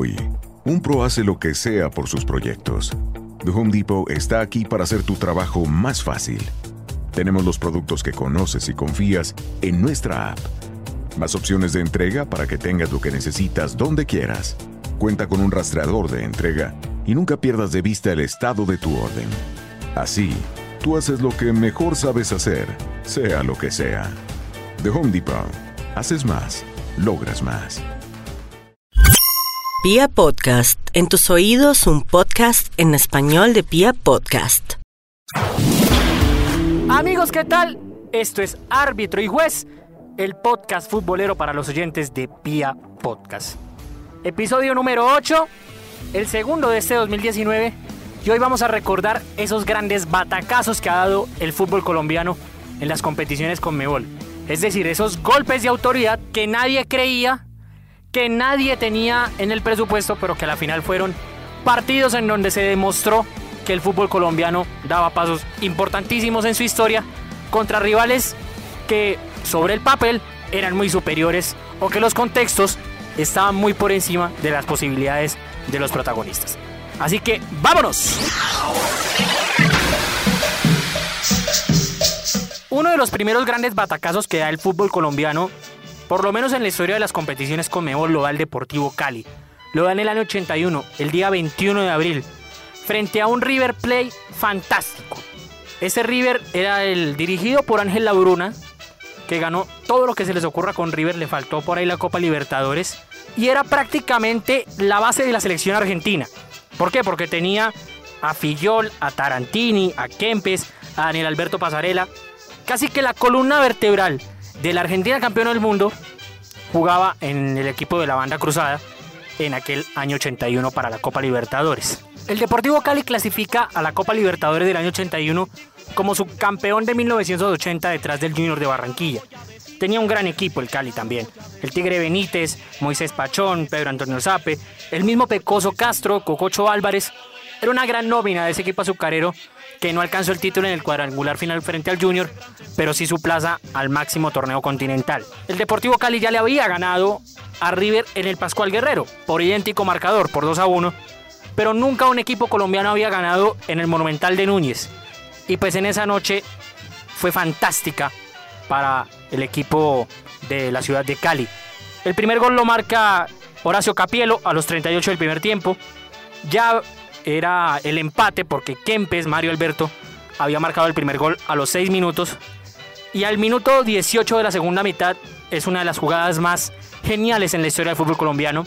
Hoy, un pro hace lo que sea por sus proyectos. The Home Depot está aquí para hacer tu trabajo más fácil. Tenemos los productos que conoces y confías en nuestra app. Más opciones de entrega para que tengas lo que necesitas donde quieras. Cuenta con un rastreador de entrega y nunca pierdas de vista el estado de tu orden. Así, tú haces lo que mejor sabes hacer, sea lo que sea. The Home Depot. Haces más, logras más. Pia Podcast, en tus oídos un podcast en español de Pia Podcast. Amigos, ¿qué tal? Esto es Árbitro y Juez, el podcast futbolero para los oyentes de Pia Podcast. Episodio número 8, el segundo de este 2019, y hoy vamos a recordar esos grandes batacazos que ha dado el fútbol colombiano en las competiciones con Mebol. Es decir, esos golpes de autoridad que nadie creía que nadie tenía en el presupuesto, pero que a la final fueron partidos en donde se demostró que el fútbol colombiano daba pasos importantísimos en su historia contra rivales que sobre el papel eran muy superiores o que los contextos estaban muy por encima de las posibilidades de los protagonistas. Así que vámonos. Uno de los primeros grandes batacazos que da el fútbol colombiano por lo menos en la historia de las competiciones con Mebol lo da el Deportivo Cali. Lo da en el año 81, el día 21 de abril, frente a un River Play fantástico. Ese River era el dirigido por Ángel Labruna, que ganó todo lo que se les ocurra con River, le faltó por ahí la Copa Libertadores, y era prácticamente la base de la selección argentina. ¿Por qué? Porque tenía a Fillol, a Tarantini, a Kempes, a Daniel Alberto Pasarela, casi que la columna vertebral de la Argentina campeona del mundo, jugaba en el equipo de la banda cruzada en aquel año 81 para la Copa Libertadores. El Deportivo Cali clasifica a la Copa Libertadores del año 81 como subcampeón de 1980 detrás del Junior de Barranquilla. Tenía un gran equipo el Cali también. El Tigre Benítez, Moisés Pachón, Pedro Antonio Zape, el mismo Pecoso Castro, Cococho Álvarez. Era una gran nómina de ese equipo azucarero que no alcanzó el título en el cuadrangular final frente al Junior, pero sí su plaza al máximo torneo continental. El Deportivo Cali ya le había ganado a River en el Pascual Guerrero, por idéntico marcador, por 2 a 1, pero nunca un equipo colombiano había ganado en el Monumental de Núñez. Y pues en esa noche fue fantástica para el equipo de la ciudad de Cali. El primer gol lo marca Horacio Capielo a los 38 del primer tiempo. Ya era el empate porque Kempes, Mario Alberto, había marcado el primer gol a los 6 minutos. Y al minuto 18 de la segunda mitad es una de las jugadas más geniales en la historia del fútbol colombiano.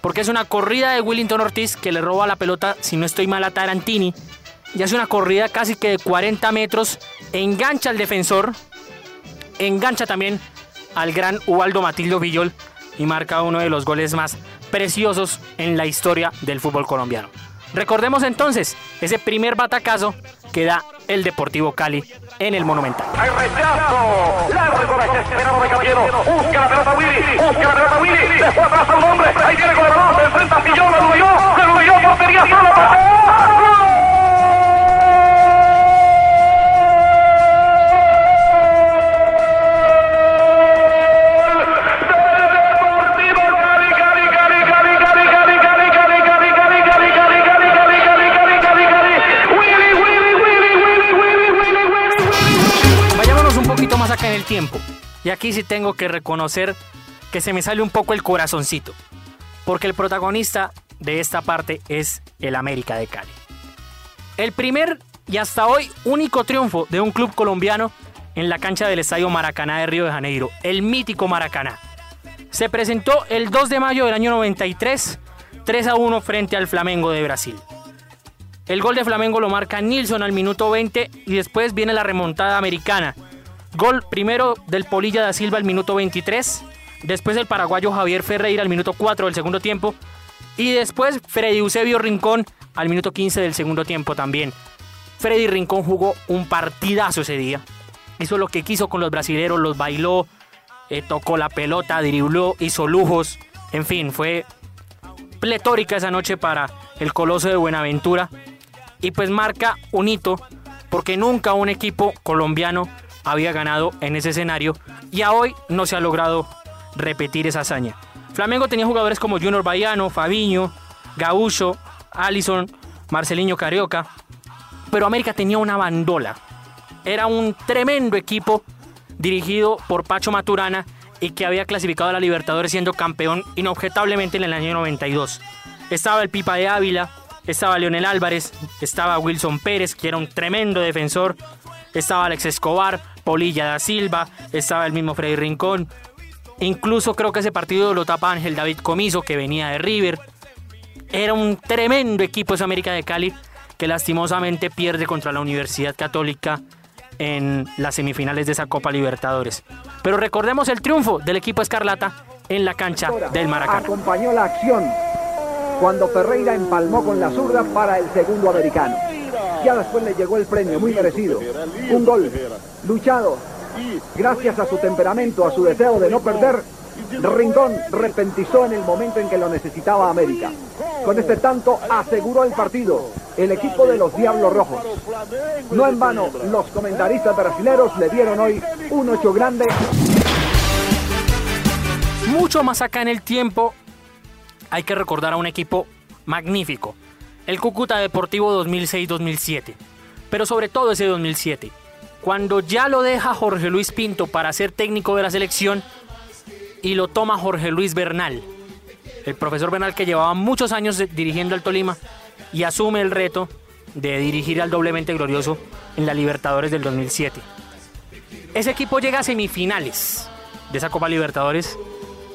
Porque es una corrida de Willington Ortiz que le roba la pelota, si no estoy mal, a Tarantini. Y hace una corrida casi que de 40 metros. Engancha al defensor. Engancha también al gran Ubaldo Matildo Villol. Y marca uno de los goles más preciosos en la historia del fútbol colombiano. Recordemos entonces ese primer batacazo que da el Deportivo Cali en el Monumental. Hay rechazo, largo desesperado de Caballero, busca la pelota Willy, busca la pelota Willy, después atrás a un hombre, ahí viene con balón, se enfrenta a Fillón, lo huyó, se huyó, portería sola, tiempo. Y aquí sí tengo que reconocer que se me sale un poco el corazoncito. Porque el protagonista de esta parte es el América de Cali. El primer y hasta hoy único triunfo de un club colombiano en la cancha del Estadio Maracaná de Río de Janeiro, el mítico Maracaná. Se presentó el 2 de mayo del año 93, 3 a 1 frente al Flamengo de Brasil. El gol de Flamengo lo marca Nilsson al minuto 20 y después viene la remontada americana Gol primero del Polilla da Silva al minuto 23, después el paraguayo Javier Ferreira al minuto 4 del segundo tiempo y después Freddy Eusebio Rincón al minuto 15 del segundo tiempo también. Freddy Rincón jugó un partidazo ese día. Hizo lo que quiso con los brasileros, los bailó, eh, tocó la pelota, dribló, hizo lujos. En fin, fue pletórica esa noche para el Coloso de Buenaventura. Y pues marca un hito porque nunca un equipo colombiano había ganado en ese escenario y a hoy no se ha logrado repetir esa hazaña. Flamengo tenía jugadores como Junior Baiano, Fabiño, Gaúcho, Allison, Marcelinho Carioca, pero América tenía una bandola. Era un tremendo equipo dirigido por Pacho Maturana y que había clasificado a la Libertadores siendo campeón inobjetablemente en el año 92. Estaba el Pipa de Ávila, estaba Leonel Álvarez, estaba Wilson Pérez, que era un tremendo defensor, estaba Alex Escobar, Polilla da Silva, estaba el mismo Freddy Rincón. Incluso creo que ese partido lo tapa Ángel David Comiso, que venía de River. Era un tremendo equipo ese América de Cali, que lastimosamente pierde contra la Universidad Católica en las semifinales de esa Copa Libertadores. Pero recordemos el triunfo del equipo Escarlata en la cancha del Maracaná. Acompañó la acción cuando Ferreira empalmó con la zurda para el segundo americano. Ya después le llegó el premio, muy merecido. Un gol luchado. Gracias a su temperamento, a su deseo de no perder, Rincón repentizó en el momento en que lo necesitaba América. Con este tanto aseguró el partido el equipo de los Diablos Rojos. No en vano, los comentaristas brasileños le dieron hoy un ocho grande. Mucho más acá en el tiempo, hay que recordar a un equipo magnífico, el Cúcuta Deportivo 2006-2007, pero sobre todo ese 2007, cuando ya lo deja Jorge Luis Pinto para ser técnico de la selección y lo toma Jorge Luis Bernal, el profesor Bernal que llevaba muchos años dirigiendo al Tolima y asume el reto de dirigir al doblemente glorioso en la Libertadores del 2007. Ese equipo llega a semifinales de esa Copa Libertadores,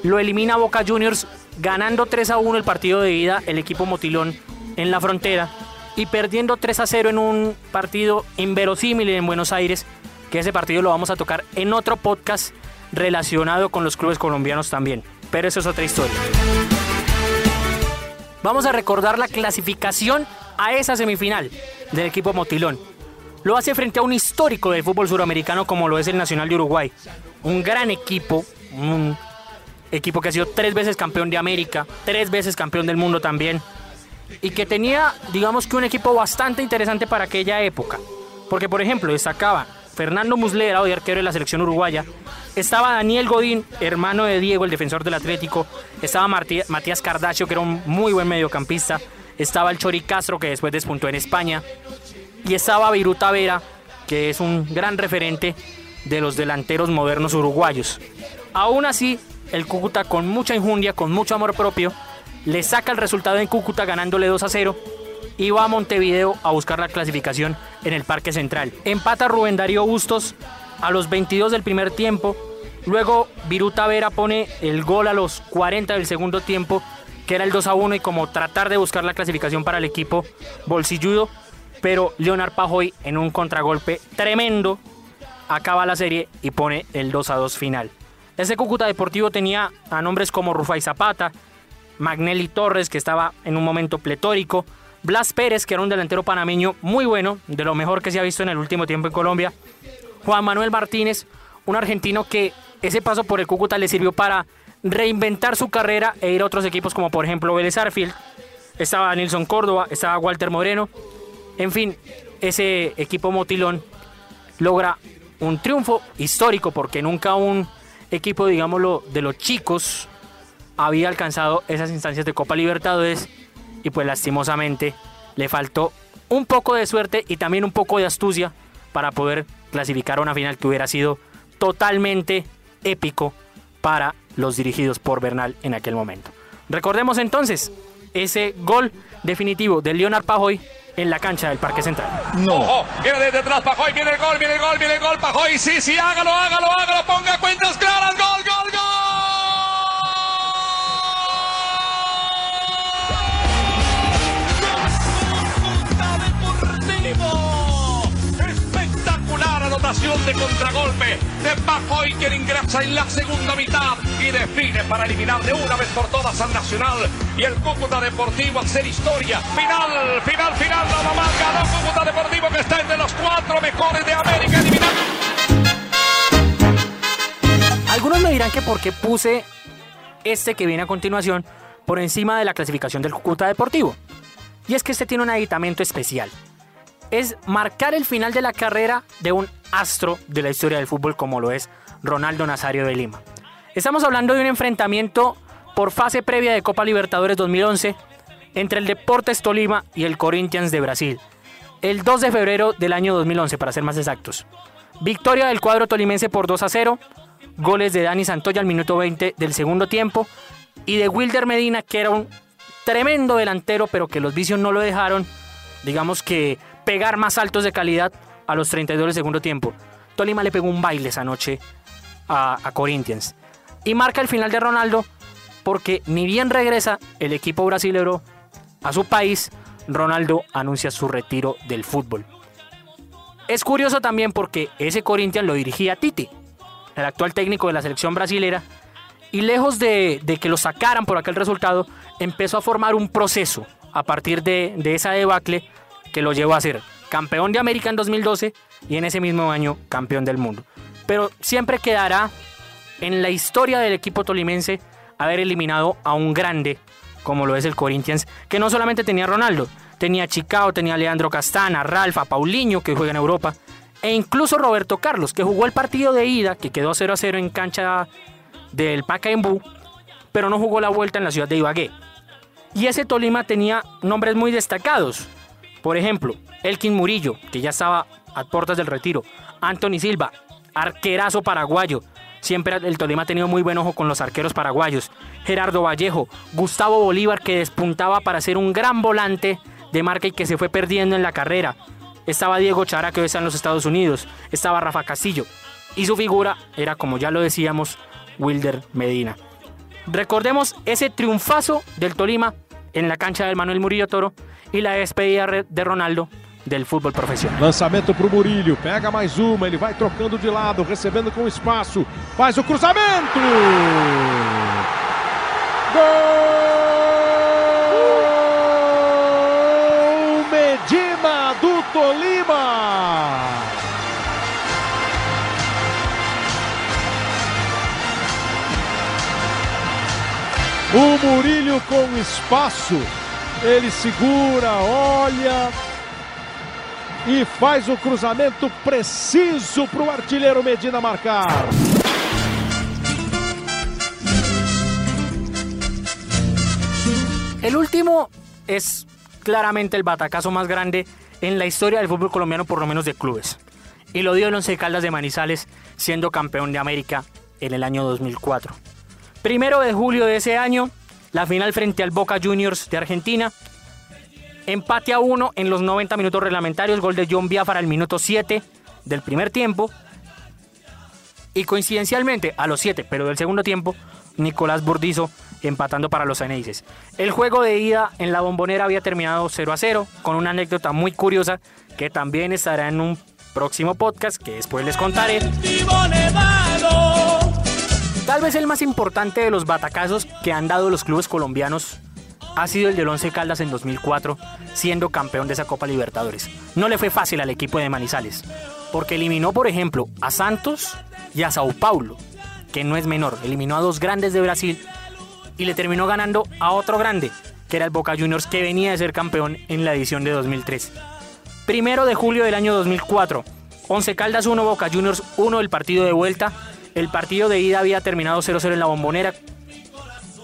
lo elimina Boca Juniors ganando 3 a 1 el partido de ida el equipo Motilón en la frontera y perdiendo 3 a 0 en un partido inverosímil en Buenos Aires, que ese partido lo vamos a tocar en otro podcast relacionado con los clubes colombianos también, pero eso es otra historia. Vamos a recordar la clasificación a esa semifinal del equipo Motilón. Lo hace frente a un histórico del fútbol suramericano como lo es el Nacional de Uruguay. Un gran equipo, un equipo que ha sido tres veces campeón de América, tres veces campeón del mundo también, y que tenía, digamos que un equipo bastante interesante para aquella época. Porque, por ejemplo, destacaba Fernando Muslera, hoy arquero de la selección uruguaya, estaba Daniel Godín, hermano de Diego, el defensor del Atlético, estaba Matías Cardacio, que era un muy buen mediocampista, estaba el Chori Castro, que después despuntó en España, y estaba Viruta Vera, que es un gran referente de los delanteros modernos uruguayos. Aún así, el Cúcuta con mucha injundia, con mucho amor propio, le saca el resultado en Cúcuta ganándole 2 a 0 y va a Montevideo a buscar la clasificación en el Parque Central. Empata Rubén Darío Bustos a los 22 del primer tiempo. Luego Viruta Vera pone el gol a los 40 del segundo tiempo, que era el 2 a 1 y como tratar de buscar la clasificación para el equipo bolsilludo. Pero Leonard Pajoy en un contragolpe tremendo acaba la serie y pone el 2 a 2 final. Ese Cúcuta Deportivo tenía a nombres como Rufai Zapata, Magnelli Torres, que estaba en un momento pletórico, Blas Pérez, que era un delantero panameño muy bueno, de lo mejor que se ha visto en el último tiempo en Colombia, Juan Manuel Martínez, un argentino que ese paso por el Cúcuta le sirvió para reinventar su carrera e ir a otros equipos como por ejemplo Vélez Arfield, estaba Nilson Córdoba, estaba Walter Moreno, en fin, ese equipo motilón logra un triunfo histórico porque nunca un equipo, digámoslo, de los chicos había alcanzado esas instancias de Copa Libertadores y pues lastimosamente le faltó un poco de suerte y también un poco de astucia para poder clasificar a una final que hubiera sido totalmente épico para los dirigidos por Bernal en aquel momento. Recordemos entonces ese gol definitivo de Leonard Pajoy en la cancha del Parque Central. No. Ojo, viene desde atrás Pajoy, viene el gol, viene el gol, viene el gol, Pajoy, sí, sí, hágalo, hágalo, hágalo, ponga cuentas claras, gol, de contragolpe de Pajoy que ingresa en la segunda mitad y define para eliminar de una vez por todas al Nacional y el Cúcuta Deportivo hacer historia. Final, final, final, nada más ganó Cúcuta Deportivo que está entre los cuatro mejores de América eliminando. Algunos me dirán que por qué puse este que viene a continuación por encima de la clasificación del Cúcuta Deportivo. Y es que este tiene un aditamento especial. Es marcar el final de la carrera de un astro de la historia del fútbol como lo es Ronaldo Nazario de Lima. Estamos hablando de un enfrentamiento por fase previa de Copa Libertadores 2011 entre el Deportes Tolima y el Corinthians de Brasil. El 2 de febrero del año 2011, para ser más exactos. Victoria del cuadro tolimense por 2 a 0. Goles de Dani Santoya al minuto 20 del segundo tiempo. Y de Wilder Medina, que era un tremendo delantero, pero que los vicios no lo dejaron, digamos que pegar más altos de calidad a los 32 del segundo tiempo. Tolima le pegó un baile esa noche a, Corinthians. Y marca el final de Ronaldo porque ni bien regresa el equipo brasilero a su país, Ronaldo anuncia su retiro del fútbol. Es curioso también porque ese Corinthians lo dirigía Tite, el actual técnico de la selección brasilera, y lejos de, de que lo sacaran por aquel resultado, empezó a formar un proceso a partir de, de esa debacle que lo llevó a ser campeón de América en 2012 y en ese mismo año campeón del mundo. Pero siempre quedará en la historia del equipo tolimense haber eliminado a un grande como lo es el Corinthians, que no solamente tenía Ronaldo, tenía Chicago, tenía Leandro Castana, Ralfa, Paulinho, que juega en Europa, e incluso Roberto Carlos, que jugó el partido de ida, que quedó 0 a 0 en cancha del Pacaembu, pero no jugó la vuelta en la ciudad de Ibagué. Y ese Tolima tenía nombres muy destacados. Por ejemplo, Elkin Murillo, que ya estaba a puertas del retiro. Anthony Silva, arquerazo paraguayo. Siempre el Tolima ha tenido muy buen ojo con los arqueros paraguayos. Gerardo Vallejo, Gustavo Bolívar, que despuntaba para ser un gran volante de marca y que se fue perdiendo en la carrera. Estaba Diego Chara, que hoy está en los Estados Unidos. Estaba Rafa Castillo. Y su figura era, como ya lo decíamos, Wilder Medina. Recordemos ese triunfazo del Tolima en la cancha del Manuel Murillo Toro y la despedida de Ronaldo del fútbol profissional. Lançamento para o Murilho, pega mais uma, ele vai trocando de lado, recebendo com espaço, faz o cruzamento! Gol! O Murilho com espaço, ele segura, olha, e faz o cruzamento preciso para o artilheiro Medina marcar. El último es claramente el batacazo más grande en la historia del fútbol colombiano, por lo menos de clubes. Y lo dio el Once Caldas de Manizales, siendo campeón de América en el año 2004. Primero de julio de ese año, la final frente al Boca Juniors de Argentina. Empate a uno en los 90 minutos reglamentarios, gol de John Biafara al minuto 7 del primer tiempo. Y coincidencialmente, a los 7, pero del segundo tiempo, Nicolás Burdizo empatando para los Ceneices. El juego de ida en la bombonera había terminado 0 a 0, con una anécdota muy curiosa que también estará en un próximo podcast que después les contaré. Tal vez el más importante de los batacazos que han dado los clubes colombianos ha sido el del Once Caldas en 2004, siendo campeón de esa Copa Libertadores. No le fue fácil al equipo de Manizales, porque eliminó, por ejemplo, a Santos y a Sao Paulo, que no es menor. Eliminó a dos grandes de Brasil y le terminó ganando a otro grande, que era el Boca Juniors, que venía de ser campeón en la edición de 2003. Primero de julio del año 2004, Once Caldas 1, Boca Juniors 1, el partido de vuelta. El partido de ida había terminado 0-0 en la bombonera,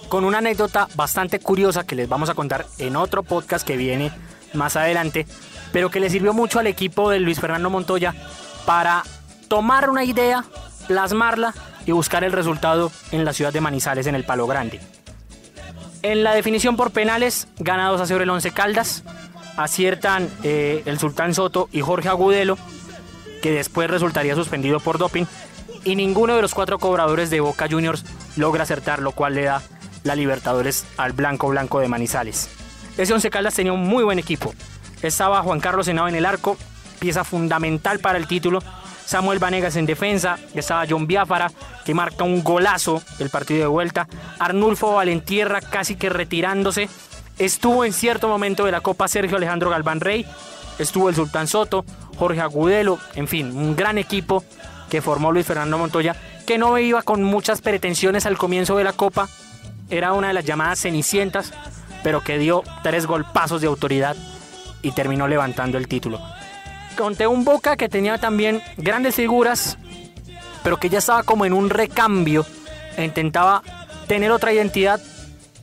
con una anécdota bastante curiosa que les vamos a contar en otro podcast que viene más adelante, pero que le sirvió mucho al equipo de Luis Fernando Montoya para tomar una idea, plasmarla y buscar el resultado en la ciudad de Manizales, en el Palo Grande. En la definición por penales, ganados a 0 el 11 Caldas, aciertan eh, el Sultán Soto y Jorge Agudelo, que después resultaría suspendido por doping, y ninguno de los cuatro cobradores de Boca Juniors logra acertar, lo cual le da la Libertadores al Blanco Blanco de Manizales. Ese Once Caldas tenía un muy buen equipo. Estaba Juan Carlos Senado en el arco, pieza fundamental para el título. Samuel Vanegas en defensa, estaba John Biafara, que marca un golazo el partido de vuelta. Arnulfo Valentierra casi que retirándose. Estuvo en cierto momento de la Copa Sergio Alejandro Galván Rey. Estuvo el Sultán Soto, Jorge Agudelo, en fin, un gran equipo que formó Luis Fernando Montoya, que no iba con muchas pretensiones al comienzo de la Copa. Era una de las llamadas cenicientas, pero que dio tres golpazos de autoridad y terminó levantando el título. Conté un Boca que tenía también grandes figuras, pero que ya estaba como en un recambio e intentaba tener otra identidad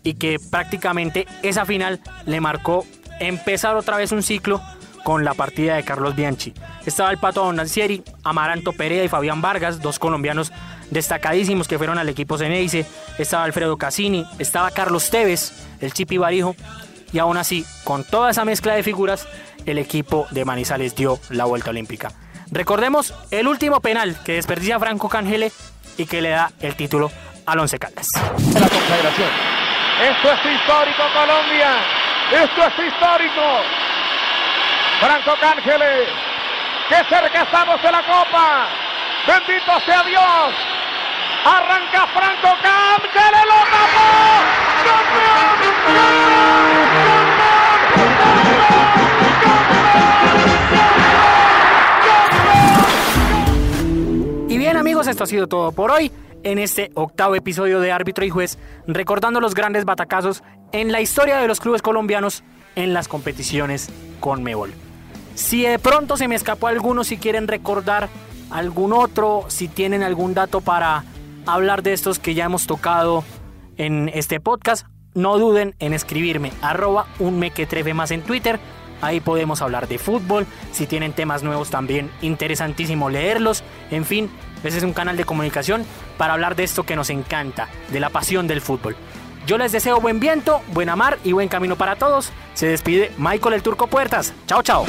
y que prácticamente esa final le marcó empezar otra vez un ciclo con la partida de Carlos Bianchi. Estaba el Pato Bonancieri, Amaranto Perea y Fabián Vargas, dos colombianos destacadísimos que fueron al equipo Ceneice. Estaba Alfredo Cassini, estaba Carlos Tevez, el Chipi Barijo. Y aún así, con toda esa mezcla de figuras, el equipo de Manizales dio la vuelta olímpica. Recordemos el último penal que desperdicia Franco Cangele y que le da el título al Once Caldas. La. Esto es histórico, Colombia. Esto es histórico. Franco Cángele. Qué cerca estamos de la Copa. Bendito sea Dios. Arranca Franco Cángele. Lo tapó. ¡Campeón! Y bien amigos, esto ha sido todo por hoy en este octavo episodio de Árbitro y Juez, recordando los grandes batacazos en la historia de los clubes colombianos en las competiciones con Mebol. Si de pronto se me escapó alguno, si quieren recordar algún otro, si tienen algún dato para hablar de estos que ya hemos tocado en este podcast, no duden en escribirme arroba un mequetrefe más en Twitter. Ahí podemos hablar de fútbol. Si tienen temas nuevos también interesantísimo leerlos. En fin, ese es un canal de comunicación para hablar de esto que nos encanta, de la pasión del fútbol. Yo les deseo buen viento, buena mar y buen camino para todos. Se despide Michael el Turco Puertas. Chao, chao.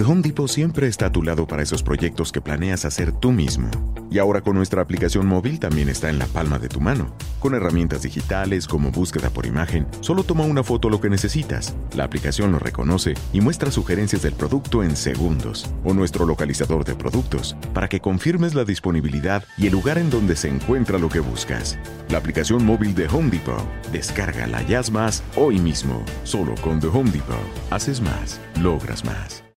The Home Depot siempre está a tu lado para esos proyectos que planeas hacer tú mismo. Y ahora con nuestra aplicación móvil también está en la palma de tu mano. Con herramientas digitales como búsqueda por imagen, solo toma una foto lo que necesitas. La aplicación lo reconoce y muestra sugerencias del producto en segundos. O nuestro localizador de productos, para que confirmes la disponibilidad y el lugar en donde se encuentra lo que buscas. La aplicación móvil de Home Depot. Descárgala ya más hoy mismo. Solo con The Home Depot. Haces más, logras más.